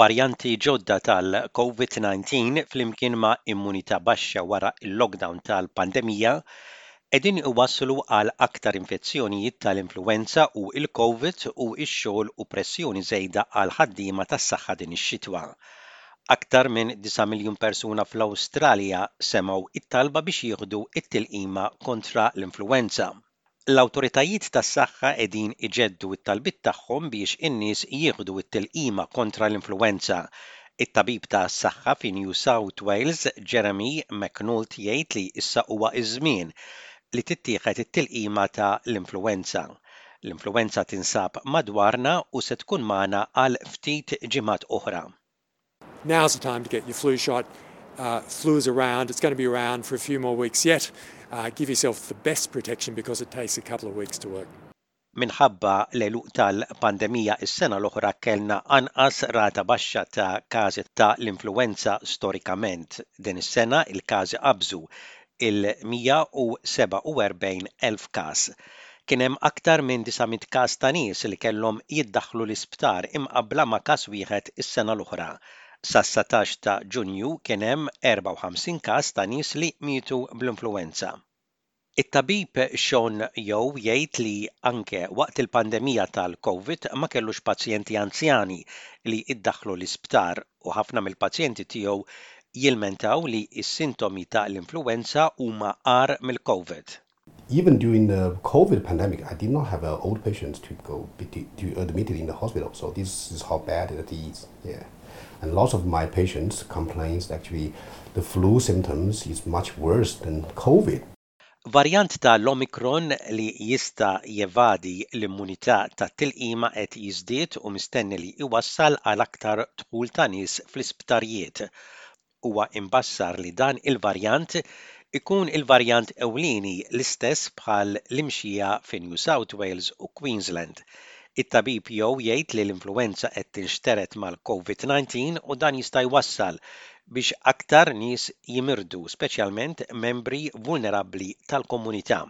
Varjanti ġodda tal-COVID-19 flimkien ma' immunità baxxa wara l-lockdown tal-pandemija qegħdin iwasslu għal aktar infezzjonijiet tal-influwenza u l-Covid u x-xogħol u pressjoni żejda għall-ħaddiema tas-saħħa din ix-xitwa. Aktar minn disa' miljun persuna fl-Awstralja semgħu t-talba biex jieħdu t-tilqima kontra l-influwenza. L-awtoritajiet tas-saħħa qegħdin iġeddu t-talbiet tagħhom biex in-nies jieħdu t-tilqima kontra l-influwenza. It-tabib tas-saħħa fi New South Wales, Jeremy McNult jgħid li issa huwa ż-żmien li tittieħed it-tilqima ta' l-influwenza. L-influwenza tinsab madwarna u se tkun magħna għal ftit ġimgħat oħra. Now's the time to get your flu shot, flu's around, it's gonna be around for a few more weeks yet, give yourself the best protection because it takes a couple of weeks to work. Minħabba l-għeluq tal-pandemija is-sena l-oħra kellna anqas rata baxxa ta' każi ta' l-influwenza storikament. Din is-sena il-każi qabżu il-147 elf każ. Kien hemm aktar minn 900 każ ta' nies li kellhom jiddaħħlu l-isptar imqabbla ma' każ wieħed is-sena l-oħra. Sas-satax ta' Ġunju kien hemm 54 każ ta' nies li mietu bl-influwenza. It-tabib Sean Yeo jgħid li anke waqt il-pandemija tal-Covid ma kellux pazjenti anzjani li iddaħħlu l-isptar. u ħafna mill-pazjenti tiegħu jilmentaw li s-sintomi ta' l-influwenza huma agħar mill-Covid. Even during the Covid pandemic I did not have a old patients to go to admitted in the hospital so this is how bad it is here and lots of my patients complains actually the flu symptoms is much worse than Covid. Varjant ta' l-Omicron li jista' jevadi l-immunità tat-tilqima qed jiżdied u mistenni li jwassal għal aktar dħul ta' nies fl-isptarijiet. Huwa imbassar li dan il-varjant ikun il-varjant ewlieni l-istess bħal l-imxija fi New South Wales u Queensland. It-tabib Yeo jgħid li l-influwenza qed tinxtered mal-Covid-19 u dan jista' jwassal biex aktar nies jimirdu, speċjalment membri vulnerabbli tal-komunità.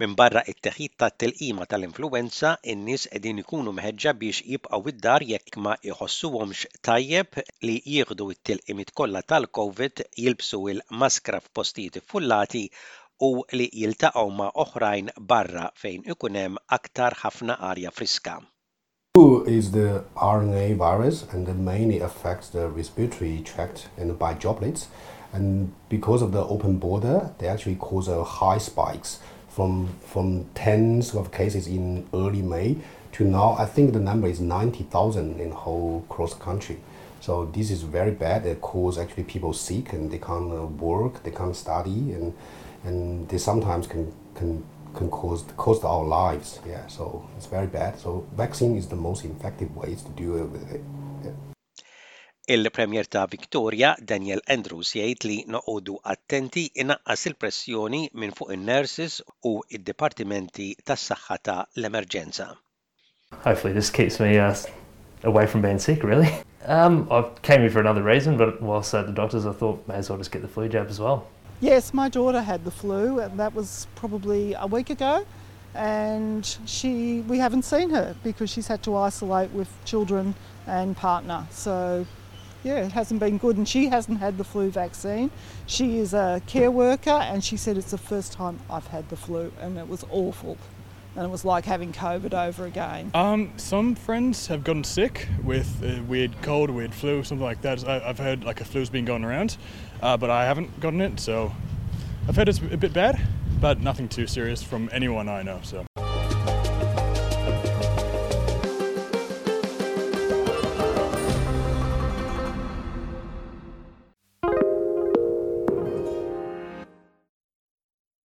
Minbarra t-teħid tat-tilqima tal-influwenza, in-nies qegħdin ikunu mħeġġa biex jibqgħu d-dar jekk ma jħossuhomx tajjeb li jieħdu t-tilqimiet kollha tal-Covid, jilbsu l-maskra f'postijiet iffullati u li jiltaqgħu ma' oħrajn barra fejn ikun hemm aktar ħafna arja friska. Flu is the RNA virus and it mainly affects the respiratory tract and by droplets. And because of the open border, they actually cause a high spikes from from tens of cases in early May to now. I think the number is ninety thousand in whole cross country. So this is very bad. It causes actually people sick and they can't uh, work, they can't study, and and they sometimes can can can cause cost our lives. Yeah, so it's very bad. So vaccine is the most effective ways to deal with it. Yeah. Il-Premier ta' Victoria, Daniel Andrews, jgħid li noqogħdu attenti inaqqas il-pressjoni minn fuq in-nurses u d-dipartimenti tas-saħħa ta' l-emerġenza. Hopefully this keeps me uh, away from being sick, really. Um, I came here for another reason, but whilst at the doctors, I thought may as well just get the flu jab as well. Yes, my daughter had the flu, and that was probably a week ago. And she, we haven't seen her because she's had to isolate with children and partner. So, yeah, it hasn't been good. And she hasn't had the flu vaccine. She is a care worker, and she said it's the first time I've had the flu, and it was awful and it was like having COVID over again. Um, some friends have gotten sick with a weird cold, a weird flu, something like that. I, have heard like a flu's been going around, uh, but I haven't gotten it, so I've heard it's a bit bad, but nothing too serious from anyone I know. So.